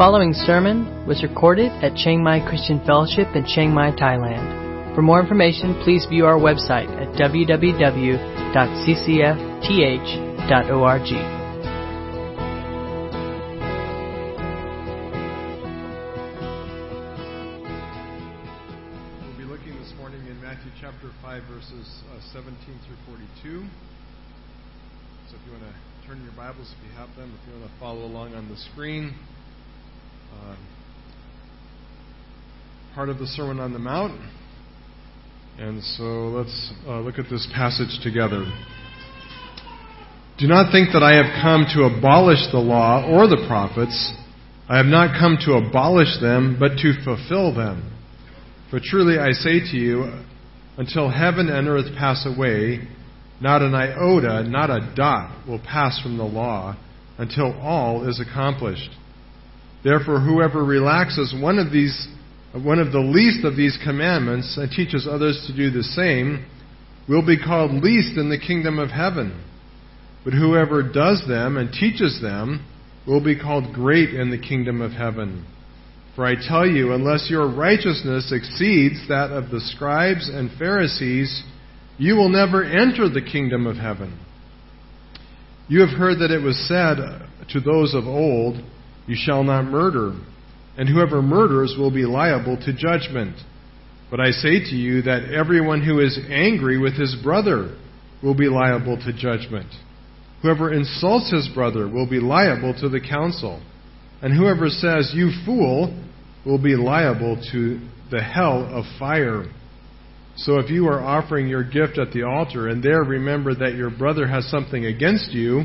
following sermon was recorded at Chiang Mai Christian Fellowship in Chiang Mai, Thailand. For more information, please view our website at www.ccfth.org. We'll be looking this morning in Matthew chapter 5, verses uh, 17 through 42. So if you want to turn your Bibles, if you have them, if you want to follow along on the screen, uh, part of the Sermon on the Mount. And so let's uh, look at this passage together. Do not think that I have come to abolish the law or the prophets. I have not come to abolish them, but to fulfill them. For truly I say to you, until heaven and earth pass away, not an iota, not a dot will pass from the law until all is accomplished. Therefore, whoever relaxes one of these, one of the least of these commandments and teaches others to do the same, will be called least in the kingdom of heaven. But whoever does them and teaches them will be called great in the kingdom of heaven. For I tell you, unless your righteousness exceeds that of the scribes and Pharisees, you will never enter the kingdom of heaven. You have heard that it was said to those of old, You shall not murder, and whoever murders will be liable to judgment. But I say to you that everyone who is angry with his brother will be liable to judgment. Whoever insults his brother will be liable to the council. And whoever says, You fool, will be liable to the hell of fire. So if you are offering your gift at the altar and there remember that your brother has something against you,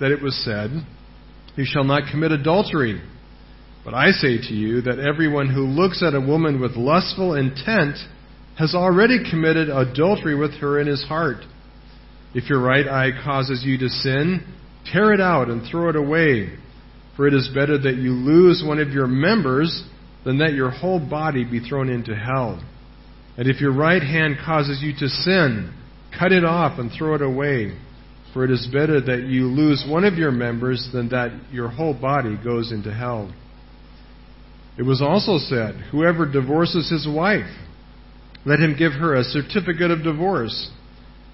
that it was said, you shall not commit adultery. But I say to you that everyone who looks at a woman with lustful intent has already committed adultery with her in his heart. If your right eye causes you to sin, tear it out and throw it away. For it is better that you lose one of your members than that your whole body be thrown into hell. And if your right hand causes you to sin, cut it off and throw it away. For it is better that you lose one of your members than that your whole body goes into hell. It was also said, Whoever divorces his wife, let him give her a certificate of divorce.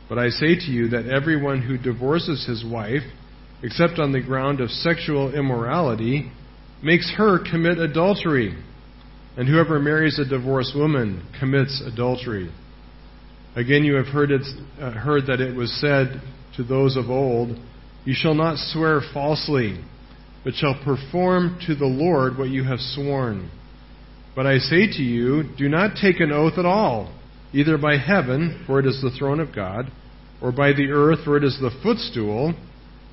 But I say to you that everyone who divorces his wife, except on the ground of sexual immorality, makes her commit adultery and whoever marries a divorced woman commits adultery. Again, you have heard, it, uh, heard that it was said to those of old, You shall not swear falsely, but shall perform to the Lord what you have sworn. But I say to you, do not take an oath at all, either by heaven, for it is the throne of God, or by the earth, for it is the footstool,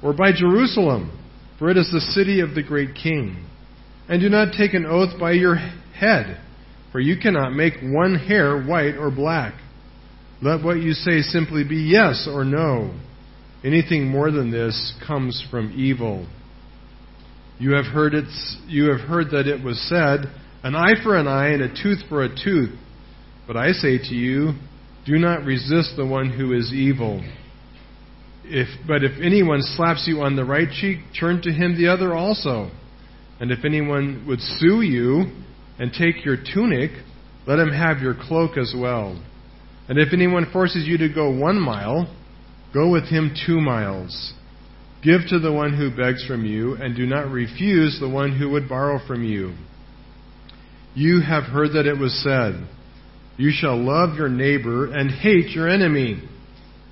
or by Jerusalem, for it is the city of the great king. And do not take an oath by your head, for you cannot make one hair white or black. Let what you say simply be yes or no. Anything more than this comes from evil. You have heard it, you have heard that it was said, an eye for an eye and a tooth for a tooth. But I say to you, do not resist the one who is evil. If, but if anyone slaps you on the right cheek, turn to him the other also. And if anyone would sue you and take your tunic, let him have your cloak as well. And if anyone forces you to go one mile, go with him two miles. Give to the one who begs from you, and do not refuse the one who would borrow from you. You have heard that it was said, You shall love your neighbor and hate your enemy.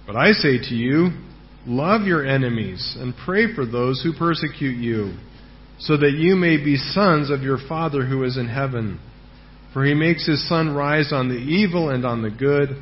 But I say to you, love your enemies and pray for those who persecute you so that you may be sons of your Father who is in heaven. For he makes his sun rise on the evil and on the good,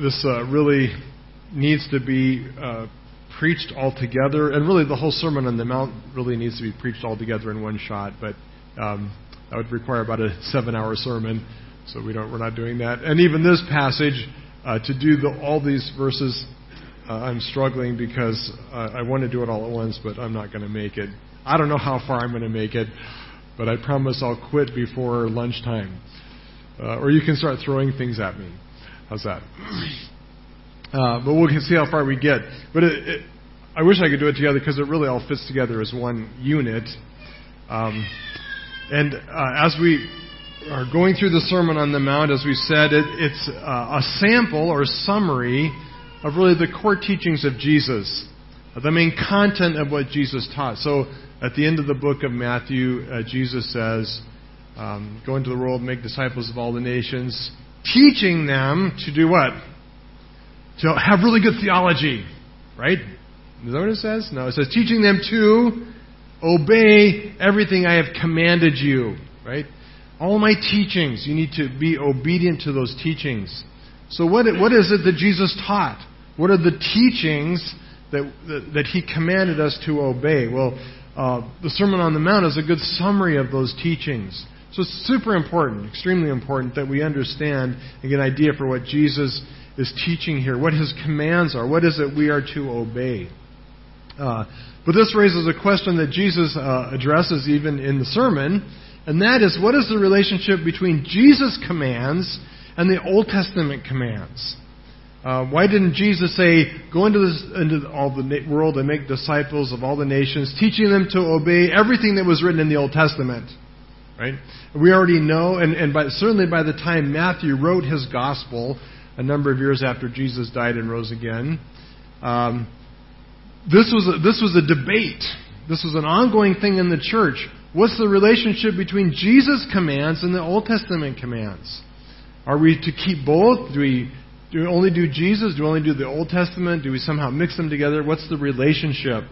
this uh, really needs to be uh, preached all together, and really the whole Sermon on the Mount really needs to be preached all together in one shot. But um, that would require about a seven-hour sermon, so we don't. We're not doing that. And even this passage, uh, to do the, all these verses, uh, I'm struggling because uh, I want to do it all at once, but I'm not going to make it. I don't know how far I'm going to make it, but I promise I'll quit before lunchtime. Uh, or you can start throwing things at me. How's that? Uh, but we'll see how far we get. But it, it, I wish I could do it together because it really all fits together as one unit. Um, and uh, as we are going through the Sermon on the Mount, as we said, it, it's uh, a sample or summary of really the core teachings of Jesus, the main content of what Jesus taught. So at the end of the book of Matthew, uh, Jesus says, um, Go into the world, make disciples of all the nations, teaching them to do what? To have really good theology, right? Is that what it says? No, it says teaching them to obey everything I have commanded you, right? All my teachings, you need to be obedient to those teachings. So what, what is it that Jesus taught? What are the teachings that, that, that he commanded us to obey? Well, uh, the Sermon on the Mount is a good summary of those teachings. So it's super important, extremely important that we understand and get an idea for what Jesus is teaching here, what his commands are, what is it we are to obey. Uh, but this raises a question that Jesus uh, addresses even in the sermon, and that is what is the relationship between Jesus' commands and the Old Testament commands? Uh, why didn't Jesus say, "Go into, this, into all the world and make disciples of all the nations, teaching them to obey everything that was written in the Old Testament"? Right? We already know, and, and by, certainly by the time Matthew wrote his gospel, a number of years after Jesus died and rose again, um, this was a, this was a debate. This was an ongoing thing in the church. What's the relationship between Jesus' commands and the Old Testament commands? Are we to keep both? Do we do we only do Jesus? Do we only do the Old Testament? Do we somehow mix them together? What's the relationship?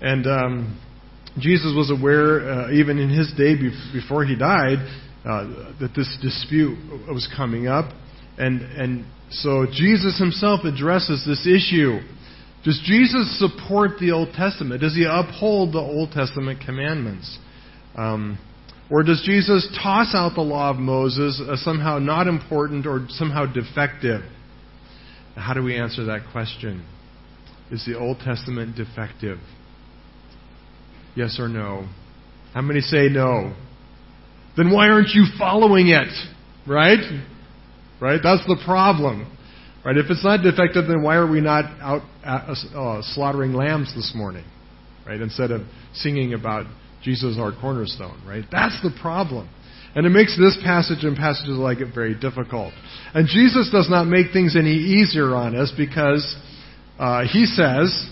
And um, Jesus was aware, uh, even in his day before he died, uh, that this dispute was coming up. And, and so Jesus himself addresses this issue. Does Jesus support the Old Testament? Does he uphold the Old Testament commandments? Um, or does Jesus toss out the law of Moses as somehow not important or somehow defective? How do we answer that question? Is the Old Testament defective? Yes or no? How many say no? Then why aren't you following it? Right? Right? That's the problem. Right? If it's not defective, then why are we not out uh, uh, slaughtering lambs this morning? Right? Instead of singing about Jesus our cornerstone, right? That's the problem. And it makes this passage and passages like it very difficult. And Jesus does not make things any easier on us because uh, he says,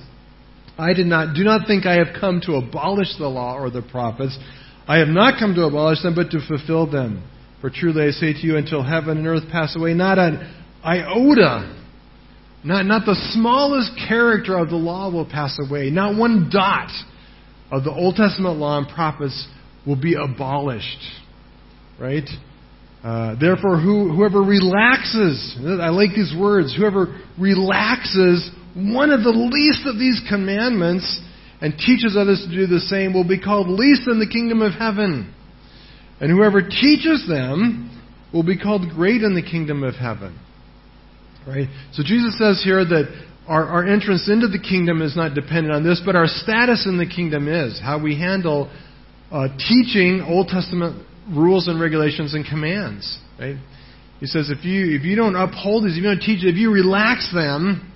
I did not, do not think I have come to abolish the law or the prophets. I have not come to abolish them, but to fulfill them. For truly I say to you, until heaven and earth pass away, not an iota, not, not the smallest character of the law will pass away. Not one dot of the Old Testament law and prophets will be abolished. Right? Uh, therefore, who, whoever relaxes, I like these words, whoever relaxes one of the least of these commandments and teaches others to do the same will be called least in the kingdom of heaven. And whoever teaches them will be called great in the kingdom of heaven. Right? So Jesus says here that our, our entrance into the kingdom is not dependent on this, but our status in the kingdom is. How we handle uh, teaching Old Testament rules and regulations and commands. Right? He says if you if you don't uphold these, if you don't teach, if you relax them,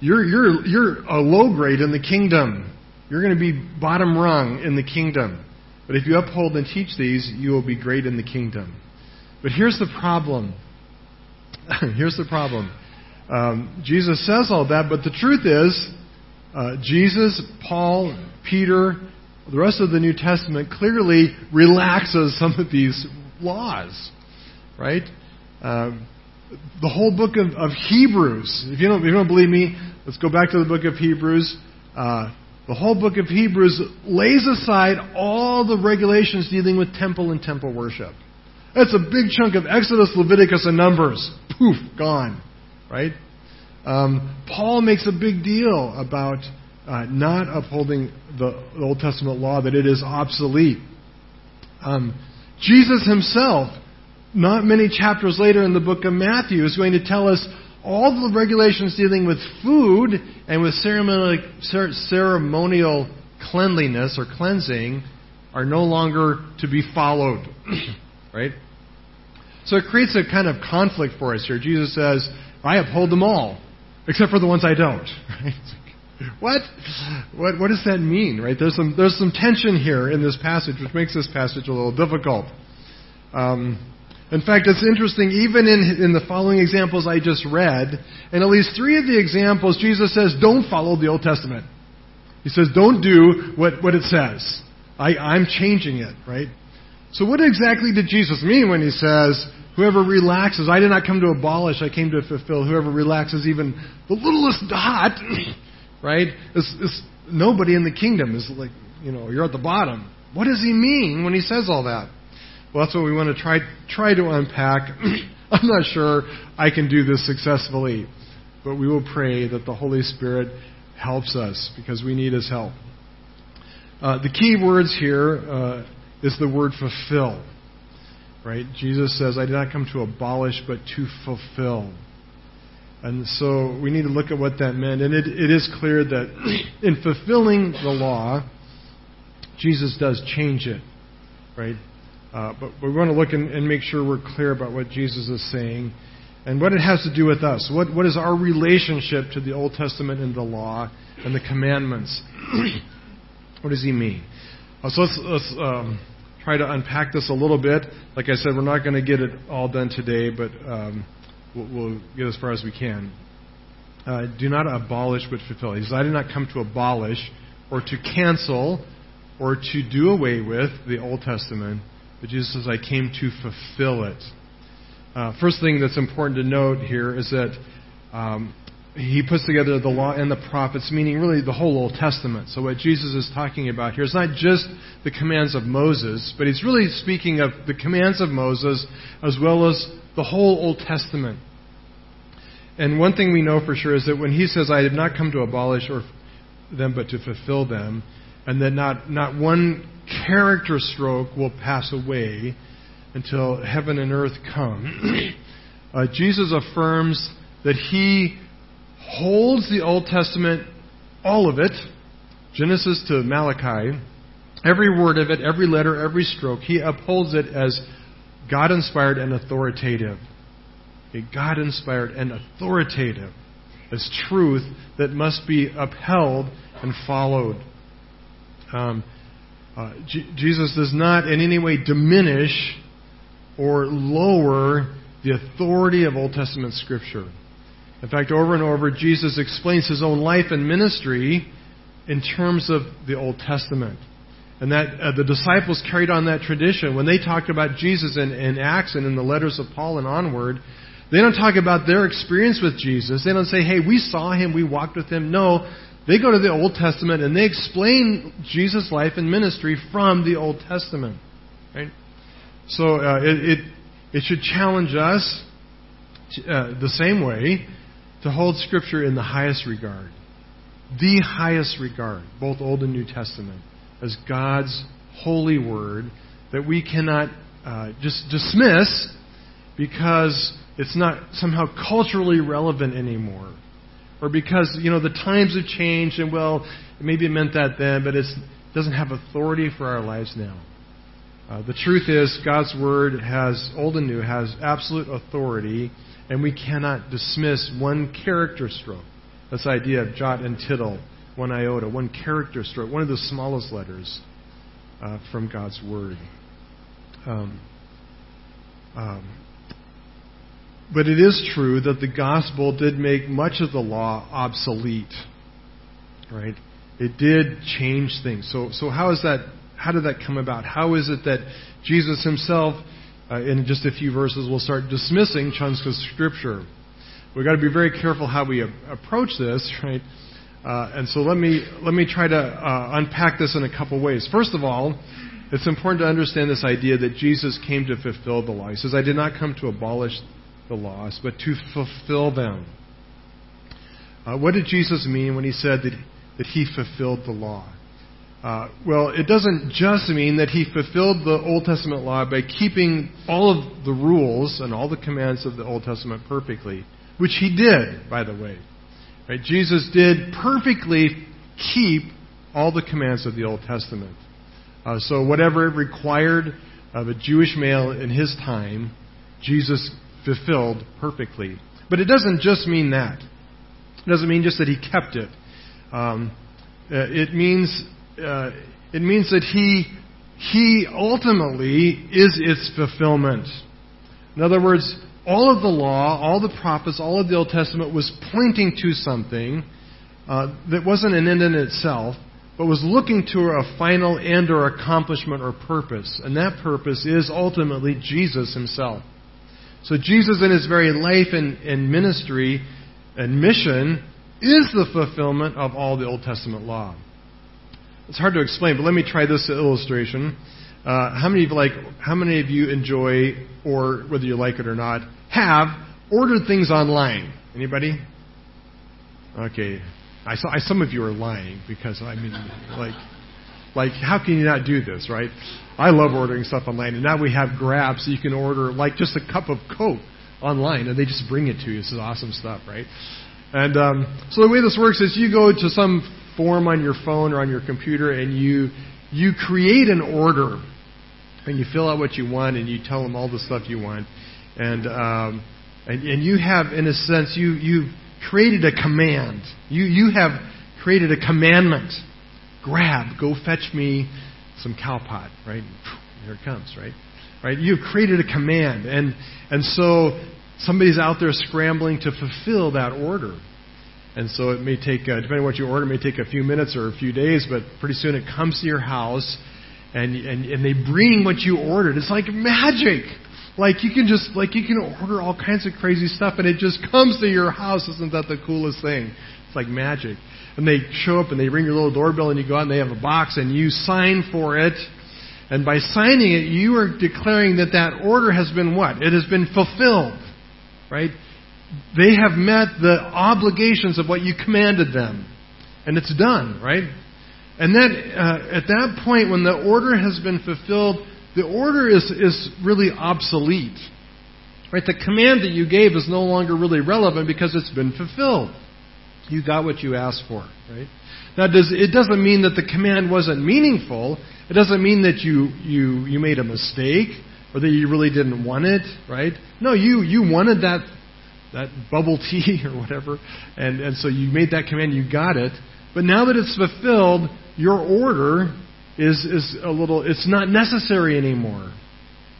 you're you're you're a low grade in the kingdom. You're going to be bottom rung in the kingdom. But if you uphold and teach these, you will be great in the kingdom. But here's the problem. here's the problem. Um, Jesus says all that, but the truth is, uh, Jesus, Paul, Peter, the rest of the New Testament clearly relaxes some of these laws, right? Uh, the whole book of, of Hebrews. If you don't, if you don't believe me, let's go back to the book of Hebrews. Uh, the whole book of Hebrews lays aside all the regulations dealing with temple and temple worship. That's a big chunk of Exodus, Leviticus, and Numbers. Poof, gone. Right? Um, Paul makes a big deal about uh, not upholding the, the, Old Testament law, that it is obsolete. Um, Jesus himself, not many chapters later in the book of Matthew, is going to tell us all the regulations dealing with food and with ceremonial, cleanliness or cleansing are no longer to be followed. right? So it creates a kind of conflict for us here. Jesus says, I uphold them all, except for the ones I don't. Right? What? What, what does that mean, right? There's some, there's some tension here in this passage, which makes this passage a little difficult. Um, in fact, it's interesting, even in, in the following examples I just read, in at least three of the examples, Jesus says, don't follow the Old Testament. He says, don't do what, what it says. I, I'm changing it, right? So what exactly did Jesus mean when he says, whoever relaxes, I did not come to abolish, I came to fulfill. Whoever relaxes even the littlest dot, right? It's, it's, nobody in the kingdom is like, you know, you're at the bottom. What does he mean when he says all that? Well, that's what we want to try try to unpack. I'm not sure I can do this successfully, but we will pray that the Holy Spirit helps us because we need His help. Uh, the key words here uh, is the word fulfill. Right? Jesus says, "I did not come to abolish, but to fulfill." And so we need to look at what that meant. And it, it is clear that in fulfilling the law, Jesus does change it. Right? Uh, but we want to look and, and, make sure we're clear about what Jesus is saying and what it has to do with us. What, what is our relationship to the Old Testament and the law and the commandments? what does he mean? Uh, so let's, let's um, try to unpack this a little bit. Like I said, we're not going to get it all done today, but um, we'll, we'll, get as far as we can. Uh, do not abolish but fulfill. He says, I did not come to abolish or to cancel or to do away with the Old Testament but Jesus says, I came to fulfill it. Uh, first thing that's important to note here is that um, he puts together the law and the prophets, meaning really the whole Old Testament. So what Jesus is talking about here is not just the commands of Moses, but he's really speaking of the commands of Moses as well as the whole Old Testament. And one thing we know for sure is that when he says, I have not come to abolish or them, but to fulfill them, and that not, not one character stroke will pass away until heaven and earth come. uh, Jesus affirms that he holds the Old Testament, all of it, Genesis to Malachi, every word of it, every letter, every stroke, he upholds it as God inspired and authoritative. God inspired and authoritative as truth that must be upheld and followed. Um, uh, G- Jesus does not in any way diminish or lower the authority of Old Testament Scripture. In fact, over and over, Jesus explains his own life and ministry in terms of the Old Testament. And that uh, the disciples carried on that tradition. When they talked about Jesus in, in Acts and in the letters of Paul and onward, they don't talk about their experience with Jesus. They don't say, hey, we saw him, we walked with him. No, they go to the Old Testament and they explain Jesus' life and ministry from the Old Testament. Right? So uh, it, it, it, should challenge us to, uh, the same way to hold Scripture in the highest regard. The highest regard, both Old and New Testament, as God's holy word that we cannot uh, just dismiss because it's not somehow culturally relevant anymore or because you know the times have changed and well maybe it meant that then but it doesn't have authority for our lives now. Uh, the truth is god's word has old and new has absolute authority and we cannot dismiss one character stroke. This idea of jot and tittle one iota one character stroke one of the smallest letters uh, from god's word. Um, um, but it is true that the gospel did make much of the law obsolete. Right? it did change things. So, so how is that? How did that come about? How is it that Jesus himself, uh, in just a few verses, will start dismissing chunks of Scripture? We've got to be very careful how we approach this, right? Uh, and so let me let me try to uh, unpack this in a couple ways. First of all, it's important to understand this idea that Jesus came to fulfill the law. He says, "I did not come to abolish the laws, but to fulfill them." Uh, what did Jesus mean when he said that that he fulfilled the law? Uh, well, it doesn't just mean that he fulfilled the Old Testament law by keeping all of the rules and all the commands of the Old Testament perfectly, which he did, by the way. Right? Jesus did perfectly keep all the commands of the Old Testament. Uh, so whatever it required of a Jewish male in his time, Jesus fulfilled perfectly. But it doesn't just mean that. It doesn't mean just that he kept it. Um, uh, it means uh, it means that he he ultimately is its fulfillment. In other words, all of the law, all the prophets, all of the Old Testament was pointing to something uh, that wasn't an end in itself, but was looking to a final end or accomplishment or purpose. And that purpose is ultimately Jesus himself. So Jesus in his very life and, and ministry and mission is the fulfillment of all the Old Testament law. It's hard to explain, but let me try this illustration. Uh, how many of you like? How many of you enjoy, or whether you like it or not, have ordered things online? Anybody? Okay, I saw I, some of you are lying because I mean, like, like how can you not do this, right? I love ordering stuff online, and now we have Grab, so you can order like just a cup of Coke online, and they just bring it to you. This is awesome stuff, right? And um, so the way this works is you go to some form on your phone or on your computer, and you you create an order, and you fill out what you want, and you tell them all the stuff you want, and um, and, and you have, in a sense, you you created a command. You you have created a commandment. Grab, go fetch me some cow pot, right? Here it comes, right? Right? You've created a command, and and so somebody's out there scrambling to fulfill that order. And so it may take, uh, depending on what you order, it may take a few minutes or a few days, but pretty soon it comes to your house, and and and they bring what you ordered. It's like magic. Like you can just like you can order all kinds of crazy stuff, and it just comes to your house. Isn't that the coolest thing? It's like magic. And they show up and they ring your little doorbell, and you go out and they have a box, and you sign for it. And by signing it, you are declaring that that order has been what? It has been fulfilled. Right? They have met the obligations of what you commanded them. And it's done, right? And then uh, at that point, when the order has been fulfilled, the order is, is really obsolete. Right? The command that you gave is no longer really relevant because it's been fulfilled. You got what you asked for, right? Now, does, it doesn't mean that the command wasn't meaningful. It doesn't mean that you, you, you made a mistake or that you really didn't want it, right? No, you, you wanted that, that bubble tea or whatever, and, and so you made that command, you got it. But now that it's fulfilled, your order is, is a little, it's not necessary anymore.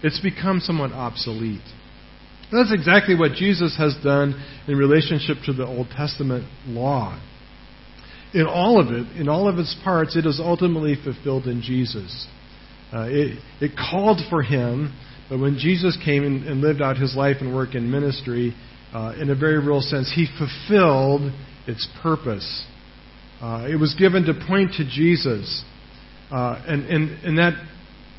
It's become somewhat obsolete. That's exactly what Jesus has done in relationship to the Old Testament law. In all of it, in all of its parts, it is ultimately fulfilled in Jesus. Uh, it, it called for him, but when Jesus came and, and lived out his life and work in ministry, uh, in a very real sense, he fulfilled its purpose. Uh, it was given to point to Jesus. Uh, and, and, and that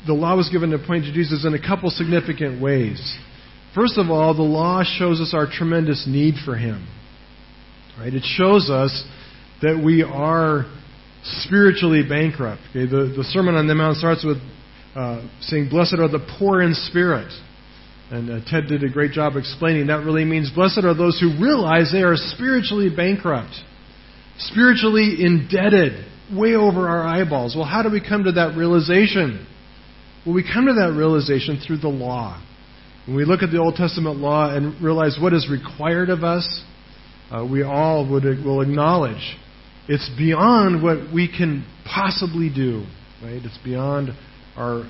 the law was given to point to Jesus in a couple significant ways. First of all, the law shows us our tremendous need for Him. Right? It shows us that we are spiritually bankrupt. Okay? The, the Sermon on the Mount starts with uh, saying, Blessed are the poor in spirit. And uh, Ted did a great job explaining that really means blessed are those who realize they are spiritually bankrupt, spiritually indebted, way over our eyeballs. Well, how do we come to that realization? Well, we come to that realization through the law. When we look at the Old Testament law and realize what is required of us, uh, we all would, will acknowledge it's beyond what we can possibly do. Right? It's beyond our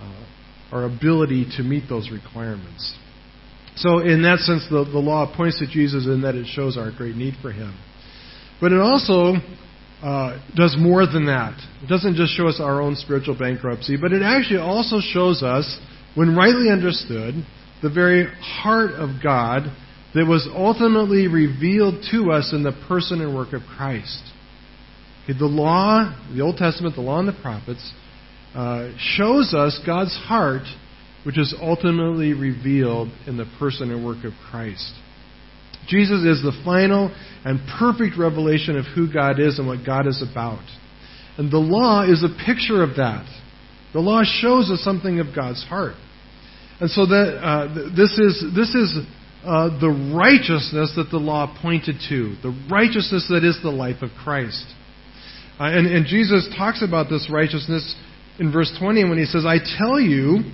uh, our ability to meet those requirements. So, in that sense, the, the law points to Jesus in that it shows our great need for Him. But it also uh, does more than that. It doesn't just show us our own spiritual bankruptcy, but it actually also shows us, when rightly understood, the very heart of God that was ultimately revealed to us in the person and work of Christ. The law, the Old Testament, the law and the prophets, uh, shows us God's heart, which is ultimately revealed in the person and work of Christ. Jesus is the final and perfect revelation of who God is and what God is about. And the law is a picture of that. The law shows us something of God's heart. And so that uh, this is this is uh, the righteousness that the law pointed to, the righteousness that is the life of Christ. Uh, and, and Jesus talks about this righteousness in verse 20 when he says, "I tell you,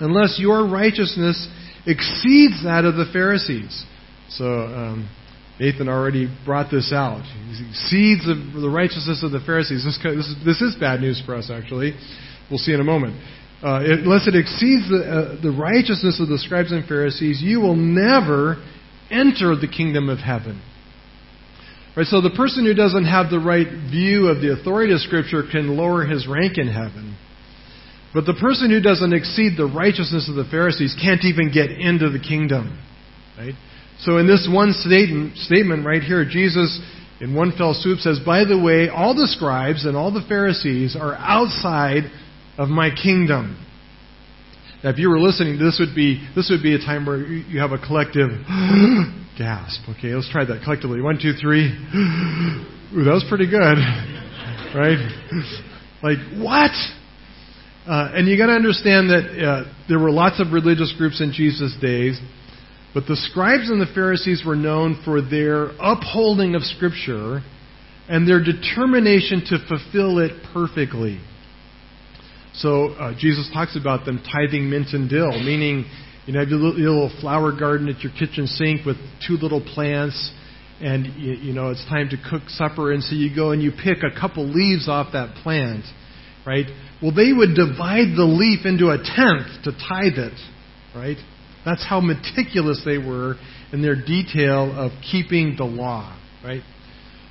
unless your righteousness exceeds that of the Pharisees." So um, Nathan already brought this out. He exceeds the, the righteousness of the Pharisees. This, this, is, this is bad news for us, actually. We'll see in a moment. Uh, unless it exceeds the, uh, the righteousness of the scribes and Pharisees, you will never enter the kingdom of heaven. Right, so the person who doesn't have the right view of the authority of Scripture can lower his rank in heaven. But the person who doesn't exceed the righteousness of the Pharisees can't even get into the kingdom. Right? So in this one statement right here, Jesus in one fell swoop says, By the way, all the scribes and all the Pharisees are outside of my kingdom. Now, if you were listening, this would be this would be a time where you have a collective gasp. Okay, let's try that collectively. One, two, three. Ooh, that was pretty good, right? Like what? Uh, and you got to understand that uh, there were lots of religious groups in Jesus' days. But the scribes and the Pharisees were known for their upholding of Scripture and their determination to fulfill it perfectly. So uh, Jesus talks about them tithing mint and dill, meaning you know, have your little flower garden at your kitchen sink with two little plants, and you, you know it's time to cook supper, and so you go and you pick a couple leaves off that plant, right? Well, they would divide the leaf into a tenth to tithe it, right? That's how meticulous they were in their detail of keeping the law, right?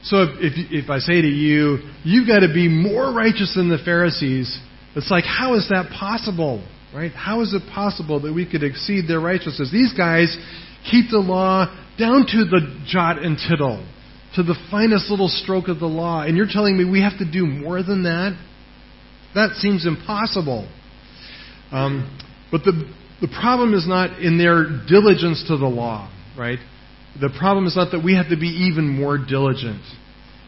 So if, if, if I say to you, you've got to be more righteous than the Pharisees, it's like, how is that possible? Right? How is it possible that we could exceed their righteousness? These guys keep the law down to the jot and tittle, to the finest little stroke of the law. And you're telling me we have to do more than that? That seems impossible. Um, but the, the problem is not in their diligence to the law, right? The problem is not that we have to be even more diligent.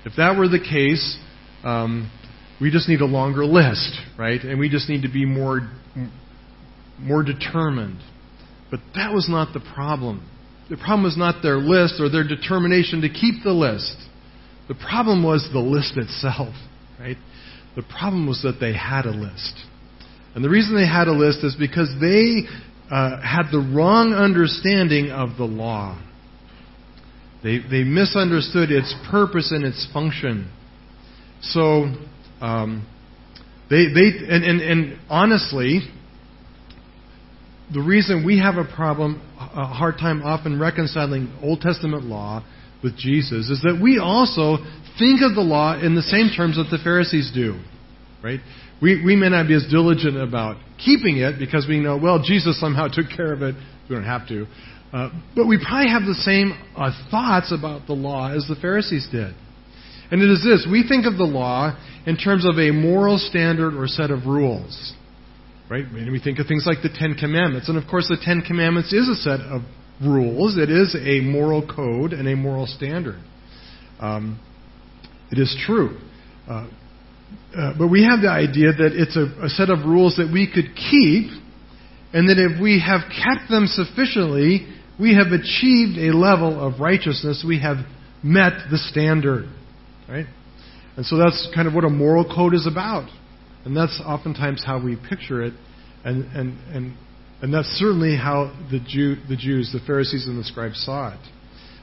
If that were the case, um, we just need a longer list, right? And we just need to be more, more determined. But that was not the problem. The problem was not their list or their determination to keep the list. The problem was the list itself, right? The problem was that they had a list. And the reason they had a list is because they uh, had the wrong understanding of the law. They, they misunderstood its purpose and its function. So, um, they, they and, and, and honestly, the reason we have a problem, a hard time often reconciling Old Testament law with Jesus is that we also think of the law in the same terms that the Pharisees do. Right? We, we may not be as diligent about keeping it because we know, well, Jesus somehow took care of it. We don't have to. Uh, but we probably have the same uh, thoughts about the law as the Pharisees did. And it is this we think of the law in terms of a moral standard or set of rules. Right? And we think of things like the Ten Commandments. And of course, the Ten Commandments is a set of rules, it is a moral code and a moral standard. Um, it is true. Uh, uh, but we have the idea that it's a, a set of rules that we could keep, and that if we have kept them sufficiently, we have achieved a level of righteousness. We have met the standard. Right? And so that's kind of what a moral code is about. And that's oftentimes how we picture it. And, and, and, and that's certainly how the, Jew, the Jews, the Pharisees, and the scribes saw it.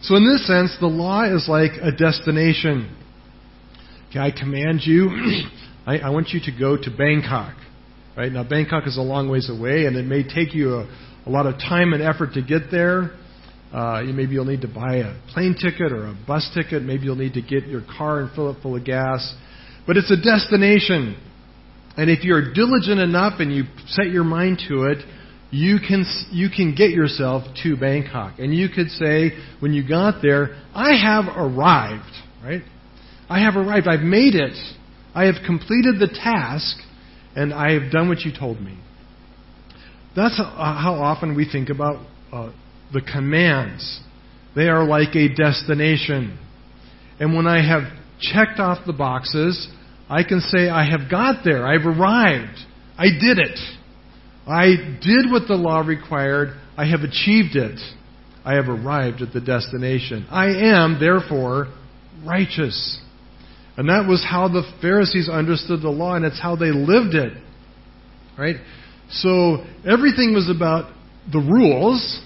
So, in this sense, the law is like a destination. Okay, I command you, I, I want you to go to Bangkok. Right? Now, Bangkok is a long ways away, and it may take you a, a lot of time and effort to get there. Uh, maybe you'll need to buy a plane ticket or a bus ticket. Maybe you'll need to get your car and fill it full of gas. But it's a destination. And if you're diligent enough and you set your mind to it, you can, you can get yourself to Bangkok. And you could say, when you got there, I have arrived, right? I have arrived. I've made it. I have completed the task, and I have done what you told me. That's how often we think about uh, the commands. They are like a destination. And when I have checked off the boxes, I can say, I have got there. I've arrived. I did it. I did what the law required. I have achieved it. I have arrived at the destination. I am, therefore, righteous. And that was how the Pharisees understood the law, and it's how they lived it. Right? So everything was about the rules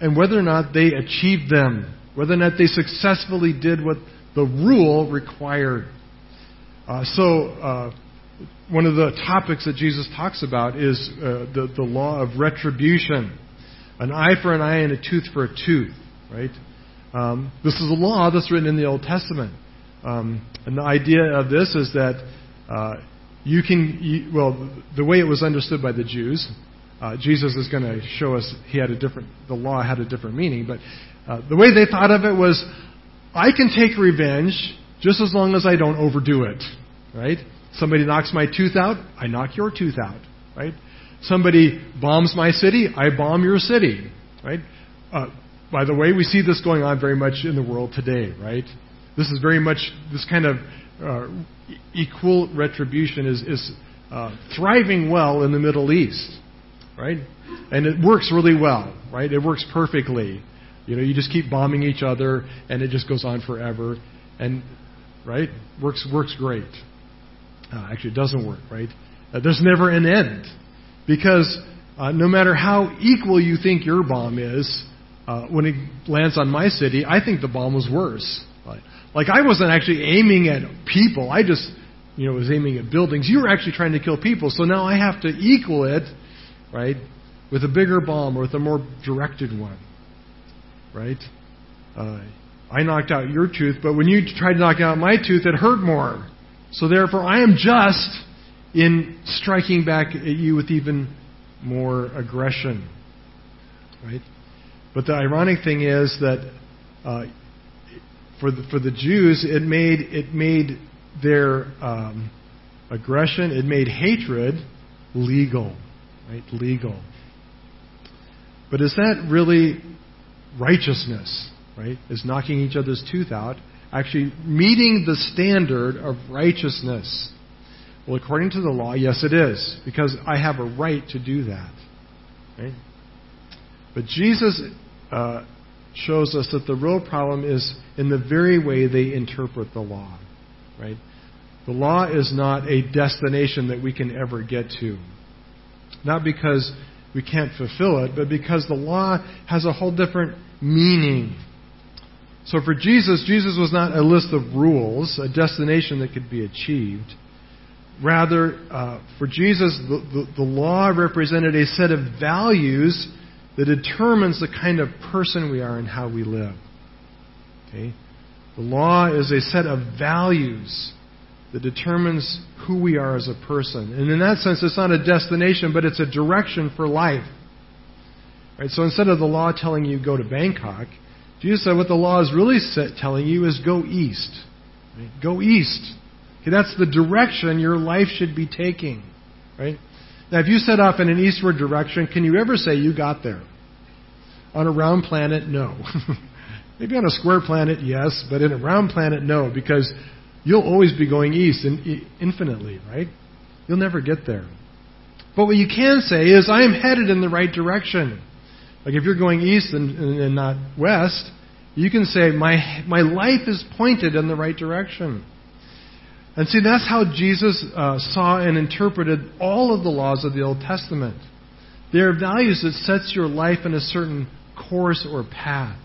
and whether or not they achieved them, whether or not they successfully did what the rule required. Uh, so, uh, one of the topics that Jesus talks about is uh, the, the law of retribution an eye for an eye and a tooth for a tooth, right? Um, this is a law that's written in the Old Testament. Um, and the idea of this is that uh, you can, you, well, the way it was understood by the Jews, uh, Jesus is going to show us he had a different, the law had a different meaning, but uh, the way they thought of it was, I can take revenge just as long as I don't overdo it, right? Somebody knocks my tooth out, I knock your tooth out, right? Somebody bombs my city, I bomb your city, right? Uh, by the way, we see this going on very much in the world today, right? This is very much this kind of uh, equal retribution is, is uh, thriving well in the Middle East, right? And it works really well, right? It works perfectly. You know, you just keep bombing each other, and it just goes on forever, and right, works works great. Uh, actually, it doesn't work, right? Uh, there's never an end because uh, no matter how equal you think your bomb is, uh, when it lands on my city, I think the bomb was worse. Like I wasn't actually aiming at people. I just, you know, was aiming at buildings. You were actually trying to kill people. So now I have to equal it, right, with a bigger bomb or with a more directed one, right? Uh, I knocked out your tooth, but when you tried to knock out my tooth, it hurt more. So therefore, I am just in striking back at you with even more aggression, right? But the ironic thing is that uh, for the, for the Jews, it made it made their um, aggression, it made hatred legal, right? Legal. But is that really righteousness? Right? Is knocking each other's tooth out actually meeting the standard of righteousness? Well, according to the law, yes, it is, because I have a right to do that. Right? But Jesus uh, shows us that the real problem is in the very way they interpret the law. Right? The law is not a destination that we can ever get to. Not because we can't fulfill it, but because the law has a whole different meaning. So for Jesus, Jesus was not a list of rules, a destination that could be achieved. Rather, uh, for Jesus, the, the, the law represented a set of values that determines the kind of person we are and how we live. Okay? The law is a set of values that determines who we are as a person. And in that sense, it's not a destination, but it's a direction for life. Right? So instead of the law telling you go to Bangkok, Jesus said what the law is really telling you is go east. Right? Go east. Okay, that's the direction your life should be taking. Right? Now, if you set off in an eastward direction, can you ever say you got there? On a round planet, no. Maybe on a square planet, yes, but in a round planet, no, because you'll always be going east infinitely, right? You'll never get there. But what you can say is, I am headed in the right direction. Like if you're going east and, and not west, you can say, my, my life is pointed in the right direction. And see, that's how Jesus uh, saw and interpreted all of the laws of the Old Testament. They are values that sets your life in a certain course or path.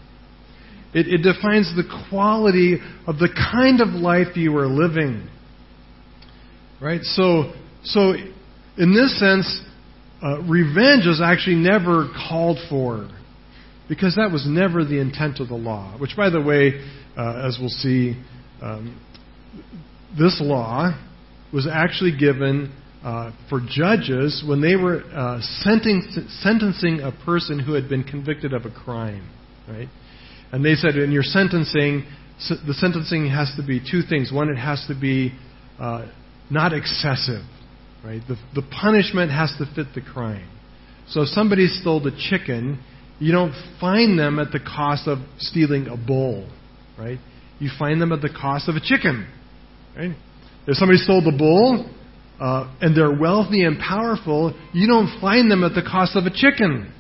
It, it defines the quality of the kind of life you are living. Right? So, so in this sense, uh, revenge is actually never called for. because that was never the intent of the law. Which, by the way, uh, as we'll see, um, this law was actually given uh, for judges when they were uh, sentencing, a person who had been convicted of a crime, right? And they said in your sentencing, the sentencing has to be two things. One, it has to be uh, not excessive, right? The, the punishment has to fit the crime. So if somebody stole the chicken, you don't fine them at the cost of stealing a bull, right? You fine them at the cost of a chicken, right? If somebody stole the bull uh, and they're wealthy and powerful, you don't find them at the cost of a chicken,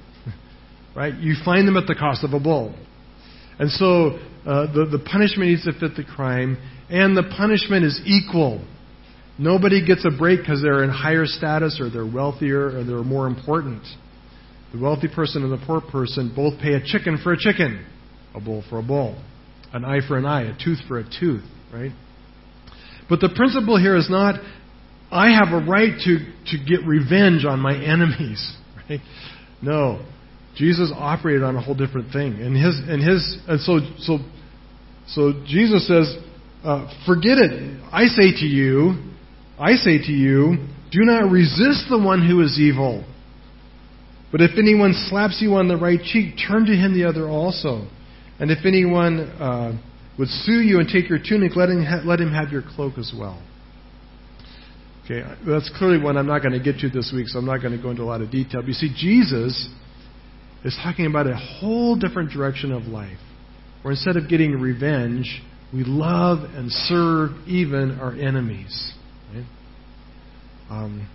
right? You find them at the cost of a bull. And so uh, the, the punishment needs to fit the crime, and the punishment is equal. Nobody gets a break because they're in higher status or they're wealthier or they're more important. The wealthy person and the poor person both pay a chicken for a chicken, a bull for a bull, an eye for an eye, a tooth for a tooth, right? But the principle here is not, I have a right to, to get revenge on my enemies, right? No. Jesus operated on a whole different thing. And his, and his, and so, so, so Jesus says, uh, forget it. I say to you, I say to you, do not resist the one who is evil. But if anyone slaps you on the right cheek, turn to him the other also. And if anyone uh, would sue you and take your tunic, let him, ha- let him have your cloak as well. Okay, that's clearly one I'm not going to get to this week, so I'm not going to go into a lot of detail. But you see, Jesus is talking about a whole different direction of life, where instead of getting revenge, we love and serve even our enemies. Right? Um,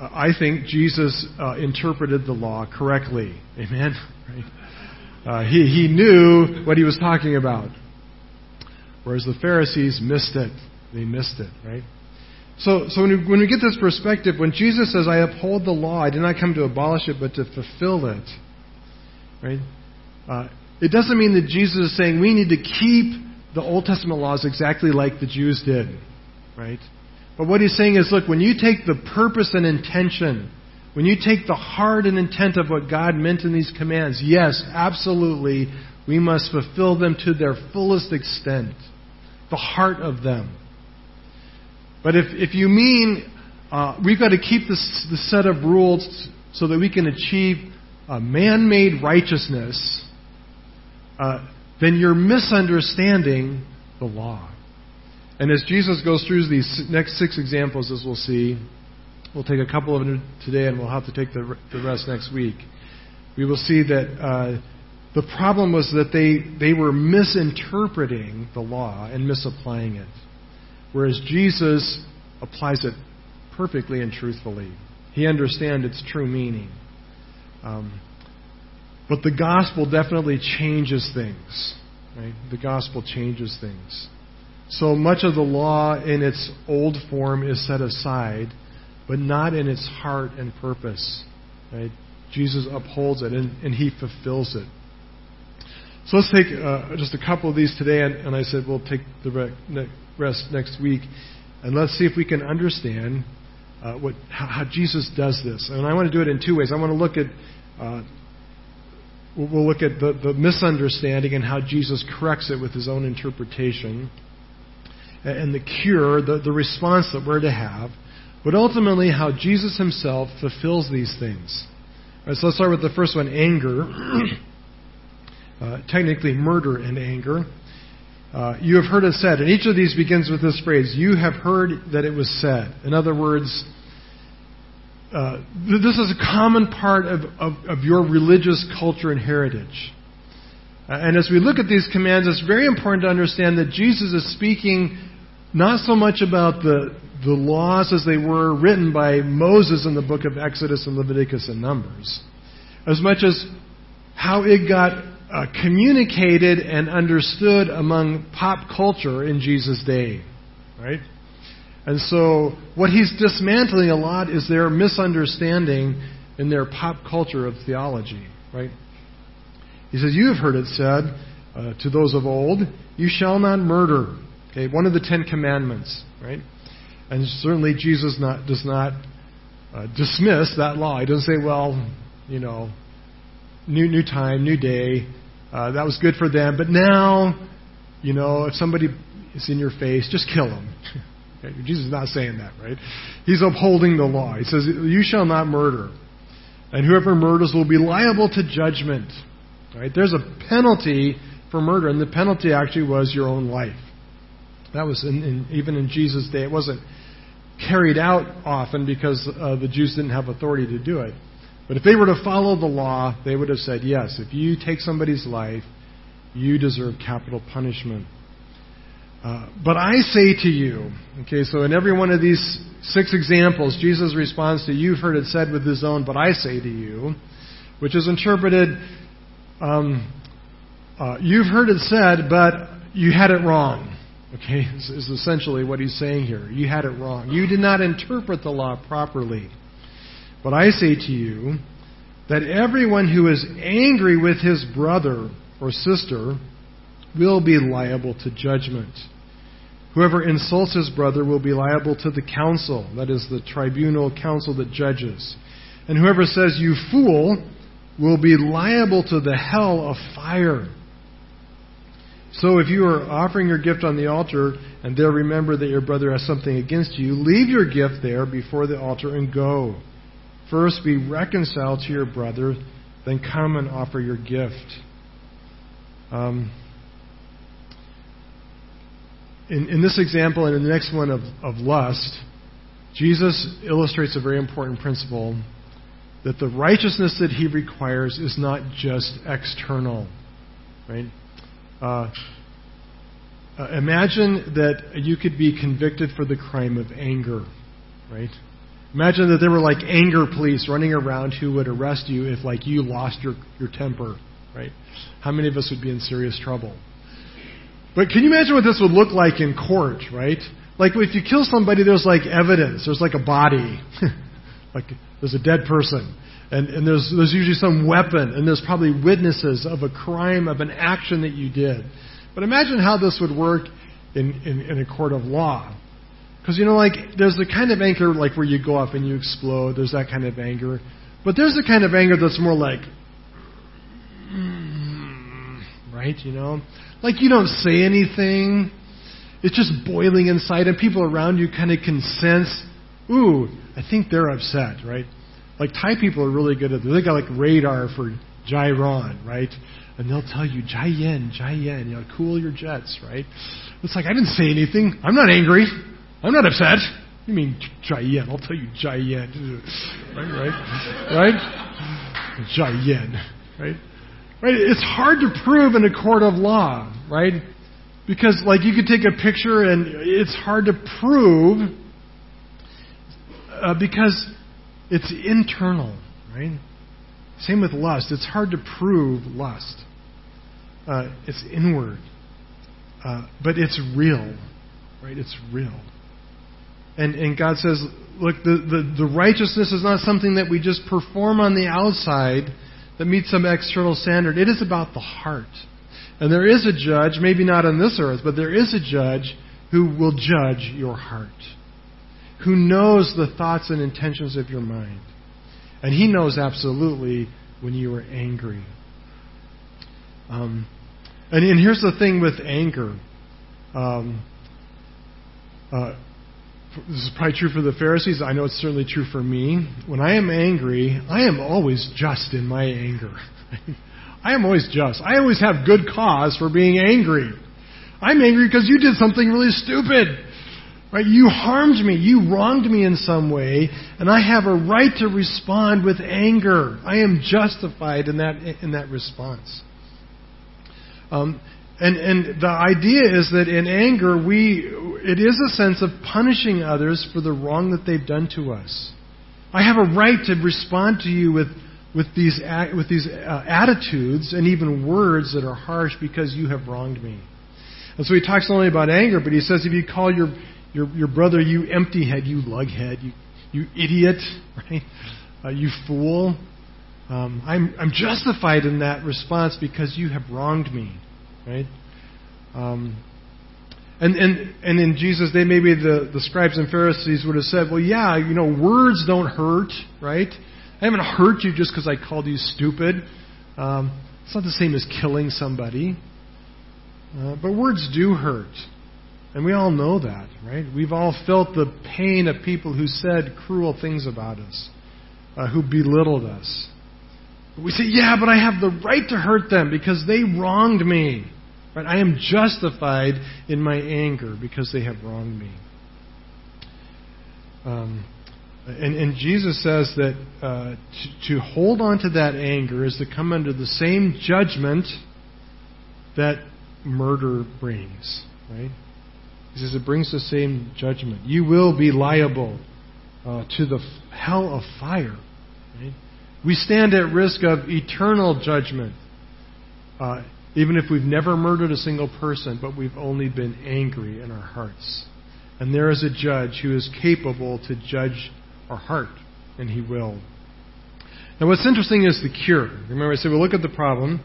I think Jesus uh, interpreted the law correctly. Amen. Right? Uh, he, he knew what he was talking about. Whereas the Pharisees missed it. They missed it, right? So, so when, we, when we get this perspective, when Jesus says, I uphold the law, I did not come to abolish it, but to fulfill it, right? Uh, it doesn't mean that Jesus is saying we need to keep the Old Testament laws exactly like the Jews did, right? But what he's saying is, look, when you take the purpose and intention, when you take the heart and intent of what God meant in these commands, yes, absolutely, we must fulfill them to their fullest extent, the heart of them. But if, if you mean uh, we've got to keep this, this set of rules so that we can achieve a man made righteousness, uh, then you're misunderstanding the law. And as Jesus goes through these next six examples, as we'll see, we'll take a couple of them today and we'll have to take the, the rest next week. We will see that uh, the problem was that they, they were misinterpreting the law and misapplying it. Whereas Jesus applies it perfectly and truthfully. He understands its true meaning. Um, but the gospel definitely changes things. Right? The gospel changes things. So much of the law in its old form is set aside, but not in its heart and purpose. Right? Jesus upholds it and, and he fulfills it. So let's take uh, just a couple of these today, and, and I said we'll take the rest next week, and let's see if we can understand uh, what how, how, Jesus does this. And I want to do it in two ways. I want to look at uh, we'll look at the, the misunderstanding and how Jesus corrects it with his own interpretation, and the cure, the, the response that we're to have, but ultimately how Jesus himself fulfills these things. All right, so let's start with the first one: anger. Uh, technically murder and anger. Uh, you have heard it said, and each of these begins with this phrase, you have heard that it was said. In other words, uh, this is a common part of, of, of your religious culture and heritage. Uh, and as we look at these commands, it's very important to understand that Jesus is speaking not so much about the, the laws as they were written by Moses in the book of Exodus and Leviticus and Numbers, as much as how it got uh, communicated and understood among pop culture in Jesus' day, right? And so, what he's dismantling a lot is their misunderstanding in their pop culture of theology, right? He says, You have heard it said uh, to those of old, You shall not murder. Okay, one of the Ten Commandments, right? And certainly Jesus not, does not uh, dismiss that law. He doesn't say, Well, you know, new new time, new day. Uh, that was good for them. But now, you know, if somebody is in your face, just kill them. okay, Jesus is not saying that, right? He's upholding the law. He says, "You shall not murder, and whoever murders will be liable to judgment." Right? There's a penalty for murder, and the penalty actually was your own life. That was in, in, even in Jesus' day. It wasn't carried out often because uh, the Jews didn't have authority to do it. But if they were to follow the law, they would have said, yes, if you take somebody's life, you deserve capital punishment. Uh, but I say to you, okay, so in every one of these six examples, Jesus responds to, You've heard it said with his own, but I say to you, which is interpreted, um, uh, You've heard it said, but you had it wrong. Okay, is, is essentially what he's saying here. You had it wrong. You did not interpret the law properly. But I say to you that everyone who is angry with his brother or sister will be liable to judgment. Whoever insults his brother will be liable to the council, that is, the tribunal council that judges. And whoever says, You fool, will be liable to the hell of fire. So if you are offering your gift on the altar and there remember that your brother has something against you, leave your gift there before the altar and go. First be reconciled to your brother, then come and offer your gift. Um, in, in, this example and in the next one of, of lust, Jesus illustrates a very important principle that the righteousness that he requires is not just external. Right? Uh, uh, imagine that you could be convicted for the crime of anger, right? Imagine that there were like anger police running around who would arrest you if like you lost your, your temper, right? How many of us would be in serious trouble? But can you imagine what this would look like in court, right? Like if you kill somebody, there's like evidence. There's like a body. like there's a dead person. And, and there's, there's usually some weapon, and there's probably witnesses of a crime, of an action that you did. But imagine how this would work in, in, in a court of law. Because, you know, like, there's the kind of anger, like, where you go off and you explode. There's that kind of anger. But there's the kind of anger that's more like, mm, right, you know? Like, you don't say anything. It's just boiling inside, and people around you kind of can sense, ooh, I think they're upset, right? Like Thai people are really good at this. They got like radar for Jai Ron, right? And they'll tell you Jai Yen, Jai Yen, you know, cool your jets, right? It's like I didn't say anything. I'm not angry. I'm not upset. You mean Jai Yen? I'll tell you Jai Yen, right? Right? Right? Jai Yen, right? Right? It's hard to prove in a court of law, right? Because like you could take a picture and it's hard to prove uh, because it's internal, right? Same with lust. It's hard to prove lust. Uh, it's inward. Uh, but it's real, right? It's real. And, and God says, look, the, the, the righteousness is not something that we just perform on the outside that meets some external standard. It is about the heart. And there is a judge, maybe not on this earth, but there is a judge who will judge your heart who knows the thoughts and intentions of your mind. And He knows absolutely when you are angry. Um, and, and, here's the thing with anger. Um, uh, this is probably true for the Pharisees. I know it's certainly true for me. When I am angry, I am always just in my anger. I am always just. I always have good cause for being angry. I'm angry because you did something really stupid. Right? You harmed me. You wronged me in some way, and I have a right to respond with anger. I am justified in that in that response. Um, and and the idea is that in anger, we it is a sense of punishing others for the wrong that they've done to us. I have a right to respond to you with with these with these uh, attitudes and even words that are harsh because you have wronged me. And so he talks not only about anger, but he says if you call your your, your brother, you empty head, you lughead, you, you idiot, right? Uh, you fool. Um, I'm, I'm justified in that response because you have wronged me, right? Um, and, and, and in Jesus' day, maybe the, the scribes and Pharisees would have said, well, yeah, you know, words don't hurt, right? I haven't hurt you just because I called you stupid. Um, it's not the same as killing somebody. Uh, but words do hurt. And we all know that, right? We've all felt the pain of people who said cruel things about us, uh, who belittled us. But We say, yeah, but I have the right to hurt them because they wronged me. Right? I am justified in my anger because they have wronged me. Um, and, and, Jesus says that uh, to, to hold on to that anger is to come under the same judgment that murder brings. Right? He says it brings the same judgment. You will be liable uh, to the hell of fire. Right? We stand at risk of eternal judgment, uh, even if we've never murdered a single person, but we've only been angry in our hearts. And there is a judge who is capable to judge our heart, and he will. Now, what's interesting is the cure. Remember, I said, well, look at the problem.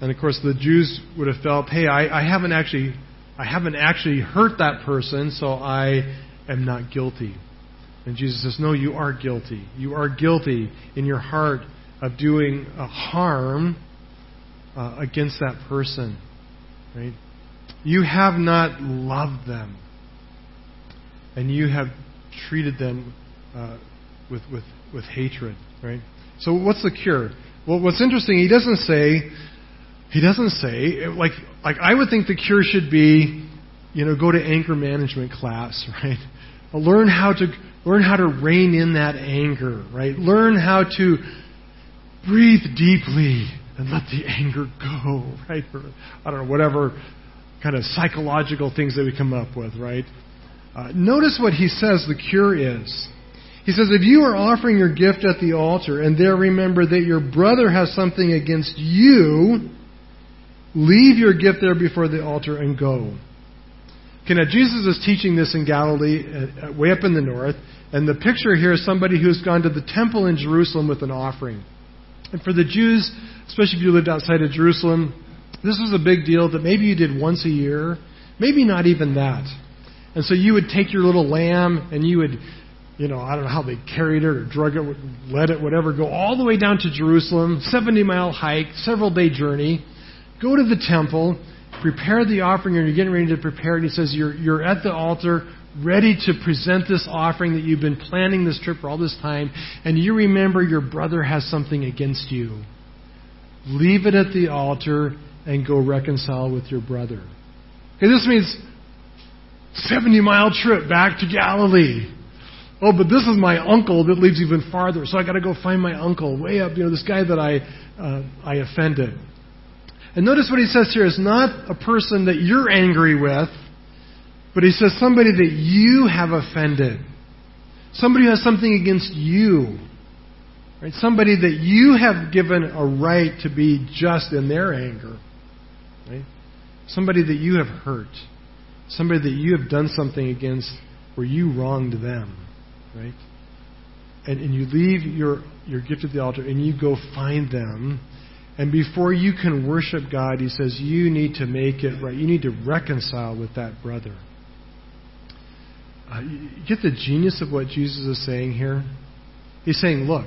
And of course, the Jews would have felt, hey, I, I haven't actually, I haven't actually hurt that person, so I am not guilty. And Jesus says, No, you are guilty. You are guilty in your heart of doing harm uh, against that person. Right? You have not loved them. And you have treated them uh, with, with, with hatred. Right? So what's the cure? Well, what's interesting, he doesn't say, he doesn't say, like, like I would think the cure should be, you know, go to anger management class, right? Learn how to Learn how to rein in that anger, right? Learn how to breathe deeply and let the anger go, right? Or, I don't know, whatever kind of psychological things that we come up with, right? Uh, notice what he says the cure is. He says, if you are offering your gift at the altar and there remember that your brother has something against you, leave your gift there before the altar and go. Okay, now Jesus is teaching this in Galilee, uh, way up in the north, and the picture here is somebody who's gone to the temple in Jerusalem with an offering. And for the Jews, especially if you lived outside of Jerusalem, this was a big deal that maybe you did once a year, maybe not even that. And so you would take your little lamb and you would, you know, I don't know how they carried it or drug it, led it, whatever, go all the way down to Jerusalem, 70 mile hike, several day journey, go to the temple, prepare the offering, and you're getting ready to prepare it. And he says, you're, you're at the altar, ready to present this offering that you've been planning this trip for all this time, and you remember your brother has something against you. Leave it at the altar and go reconcile with your brother. Okay, this means 70 mile trip back to Galilee. Oh, but this is my uncle that lives even farther, so I got to go find my uncle way up. You know, this guy that I uh, I offended. And notice what he says here is not a person that you're angry with, but he says somebody that you have offended. Somebody who has something against you. Right? Somebody that you have given a right to be just in their anger. Right? Somebody that you have hurt. Somebody that you have done something against where you wronged them. Right? And, and you leave your, your gift at the altar and you go find them and before you can worship God, he says, you need to make it right. You need to reconcile with that brother. Uh, get the genius of what Jesus is saying here? He's saying, look,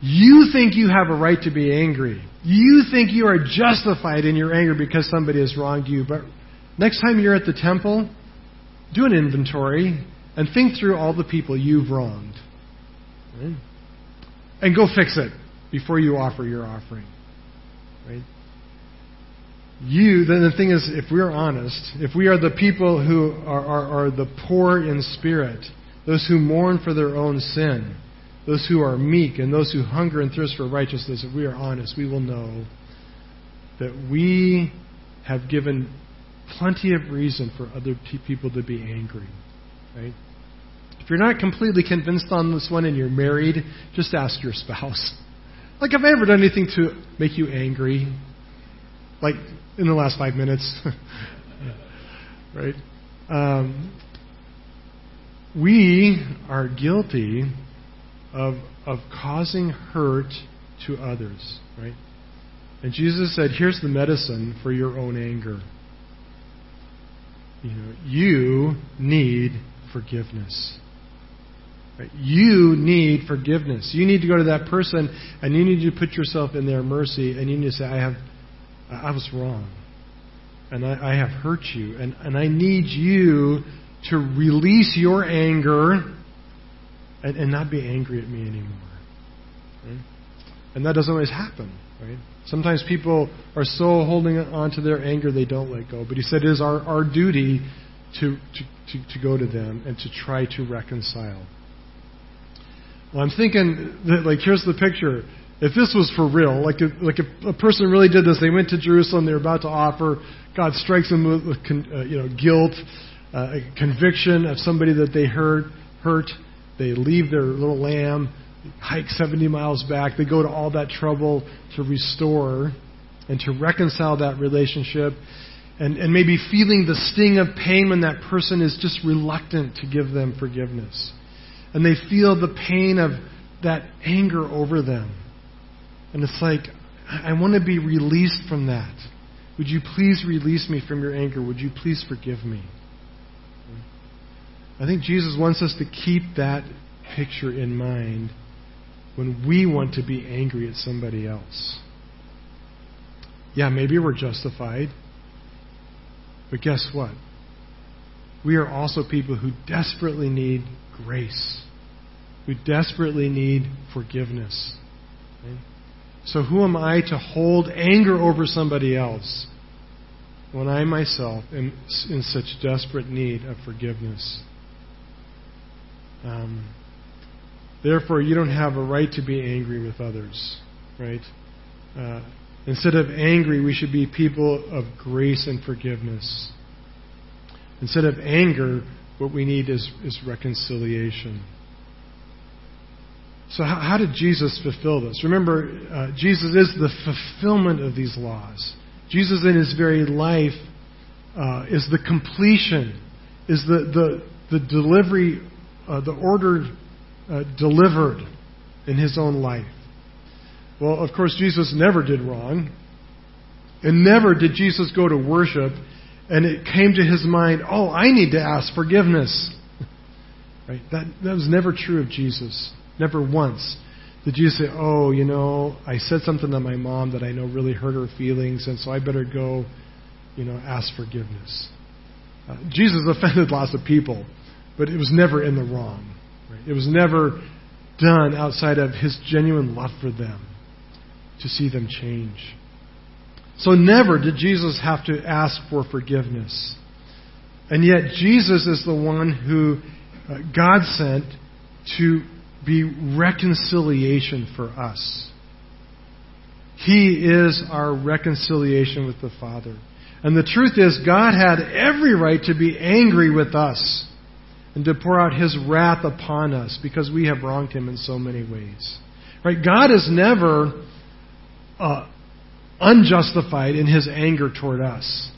you think you have a right to be angry. You think you are justified in your anger because somebody has wronged you. But next time you're at the temple, do an inventory and think through all the people you've wronged. Right? And go fix it before you offer your offering. Right? You, then the thing is, if we're honest, if we are the people who are, are, are the poor in spirit, those who mourn for their own sin, those who are meek, and those who hunger and thirst for righteousness, if we are honest, we will know that we have given plenty of reason for other people to be angry. Right? If you're not completely convinced on this one and you're married, just ask your spouse. Like, have I ever done anything to make you angry? Like, in the last five minutes? right? Um, we are guilty of, of causing hurt to others, right? And Jesus said, here's the medicine for your own anger. You know, you need forgiveness. Right? You need forgiveness. You need to go to that person and you need to put yourself in their mercy and you need to say, I have I was wrong. And I, I have hurt you. And, and I need you to release your anger and, and not be angry at me anymore. Right? And that doesn't always happen, right? Sometimes people are so holding on to their anger they don't let go. But he said it is our, our duty to, to, to, to go to them and to try to reconcile. Well, I'm thinking that, like, here's the picture. If this was for real, like, if, like if a person really did this, they went to Jerusalem, they're about to offer, God strikes them with, with con, uh, you know, guilt, uh, conviction of somebody that they hurt, hurt. They leave their little lamb, hike 70 miles back. They go to all that trouble to restore and to reconcile that relationship. And, and maybe feeling the sting of pain when that person is just reluctant to give them forgiveness and they feel the pain of that anger over them. And it's like, I want to be released from that. Would you please release me from your anger? Would you please forgive me? I think Jesus wants us to keep that picture in mind when we want to be angry at somebody else. Yeah, maybe we're justified. But guess what? We are also people who desperately need grace. We desperately need forgiveness. So, who am I to hold anger over somebody else when I myself am in such desperate need of forgiveness? Um, therefore, you don't have a right to be angry with others, right? Uh, instead of angry, we should be people of grace and forgiveness. Instead of anger, what we need is, is reconciliation. So, how, how, did Jesus fulfill this? Remember, uh, Jesus is the fulfillment of these laws. Jesus, in his very life, uh, is the completion, is the, the, the delivery, uh, the order uh, delivered in his own life. Well, of course, Jesus never did wrong. And never did Jesus go to worship and it came to his mind, oh, I need to ask forgiveness. right? That, that was never true of Jesus. Never once did Jesus say, oh, you know, I said something to my mom that I know really hurt her feelings, and so I better go, you know, ask forgiveness. Uh, Jesus offended lots of people, but it was never in the wrong. Right? It was never done outside of his genuine love for them to see them change. So never did Jesus have to ask for forgiveness. And yet Jesus is the one who uh, God sent to be reconciliation for us. He is our reconciliation with the Father. And the truth is, God had every right to be angry with us and to pour out His wrath upon us because we have wronged Him in so many ways. Right? God is never uh, unjustified in his anger toward us.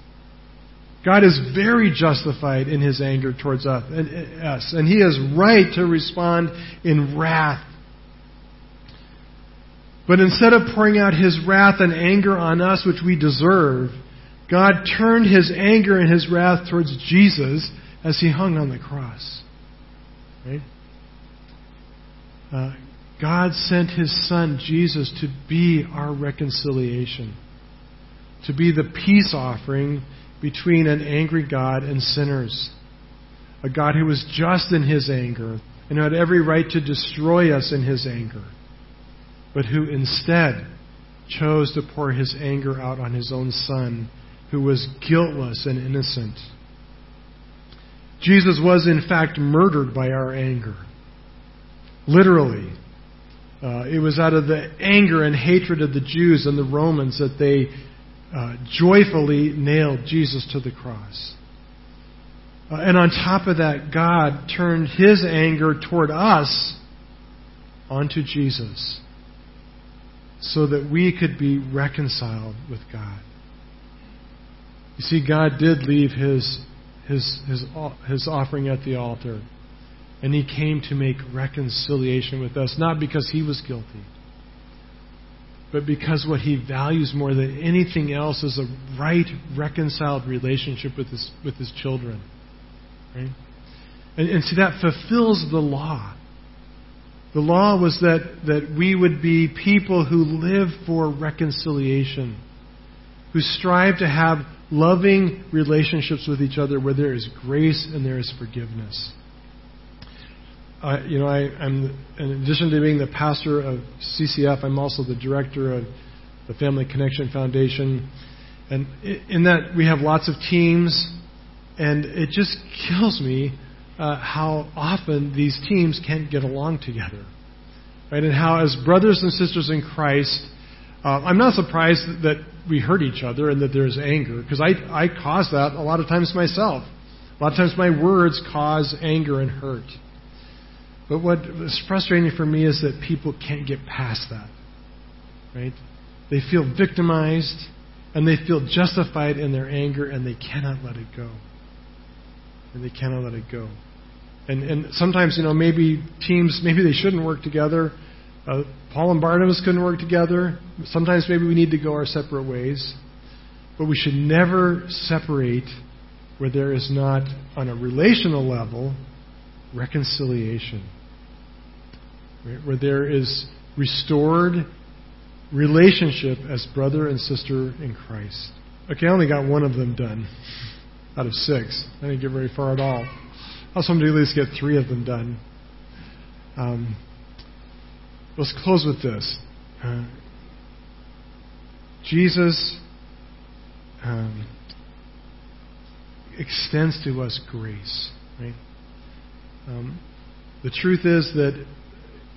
God is very justified in his anger towards us, and he is right to respond in wrath. But instead of pouring out his wrath and anger on us, which we deserve, God turned his anger and his wrath towards Jesus as he hung on the cross. Right? Uh, God sent his son, Jesus, to be our reconciliation, to be the peace offering between an angry God and sinners. A God who was just in his anger and who had every right to destroy us in his anger, but who instead chose to pour his anger out on his own son, who was guiltless and innocent. Jesus was, in fact, murdered by our anger. Literally. Uh, it was out of the anger and hatred of the Jews and the Romans that they uh, joyfully nailed Jesus to the cross. Uh, and on top of that, God turned his anger toward us onto Jesus so that we could be reconciled with God. You see, God did leave his, his, his, his offering at the altar. And he came to make reconciliation with us, not because he was guilty, but because what he values more than anything else is a right, reconciled relationship with his, with his children. Right? And, and see, that fulfills the law. The law was that, that we would be people who live for reconciliation, who strive to have loving relationships with each other where there is grace and there is forgiveness. You know, I, am in addition to being the pastor of CCF, I'm also the director of the Family Connection Foundation, and in that we have lots of teams, and it just kills me uh, how often these teams can't get along together, right? And how, as brothers and sisters in Christ, uh, I'm not surprised that we hurt each other and that there's anger, because I, I cause that a lot of times myself. A lot of times my words cause anger and hurt. But what is frustrating for me is that people can't get past that. Right? They feel victimized and they feel justified in their anger and they cannot let it go. And they cannot let it go. And, and sometimes, you know, maybe teams, maybe they shouldn't work together. Uh, Paul and Barnabas couldn't work together. Sometimes maybe we need to go our separate ways. But we should never separate where there is not, on a relational level, reconciliation. Right? Where there is restored relationship as brother and sister in Christ. Okay, I only got one of them done out of six. I didn't get very far at all. I'll somebody at least get three of them done. Um, Let's close with this. Uh, Jesus um, extends to us grace. Right? Um, the truth is that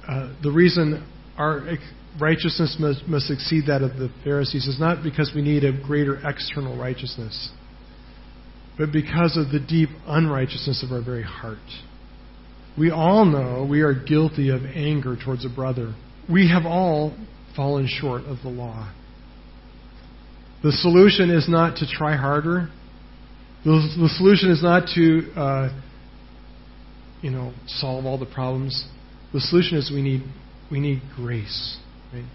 uh, the reason our righteousness must, must exceed that of the Pharisees is not because we need a greater external righteousness, but because of the deep unrighteousness of our very heart. We all know we are guilty of anger towards a brother. We have all fallen short of the law. The solution is not to try harder. The, the solution is not to, uh, you know, solve all the problems. The solution is we need we need grace. Right?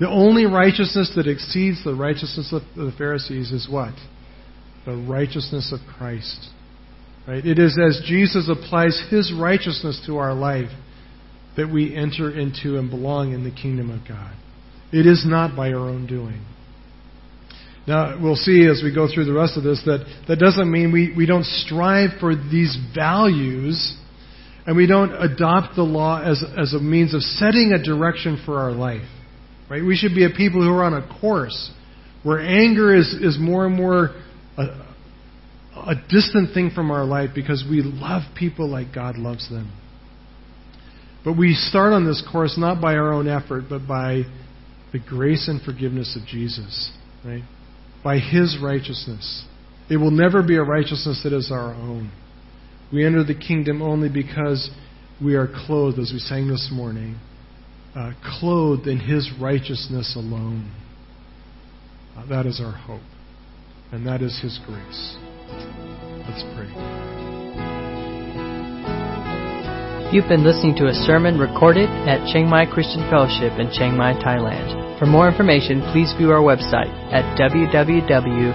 The only righteousness that exceeds the righteousness of the Pharisees is what? The righteousness of Christ. Right? It is as Jesus applies his righteousness to our life that we enter into and belong in the kingdom of God. It is not by our own doing. Now, we'll see as we go through the rest of this that that doesn't mean we, we don't strive for these values and we don't adopt the law as, as a means of setting a direction for our life. Right? We should be a people who are on a course where anger is, is more and more a, a distant thing from our life because we love people like God loves them. But we start on this course not by our own effort, but by the grace and forgiveness of Jesus, right? By His righteousness. It will never be a righteousness that is our own. We enter the kingdom only because we are clothed, as we sang this morning, uh, clothed in His righteousness alone. Uh, that is our hope, and that is His grace. Let's pray. You've been listening to a sermon recorded at Chiang Mai Christian Fellowship in Chiang Mai, Thailand. For more information, please view our website at www.ccfth.org.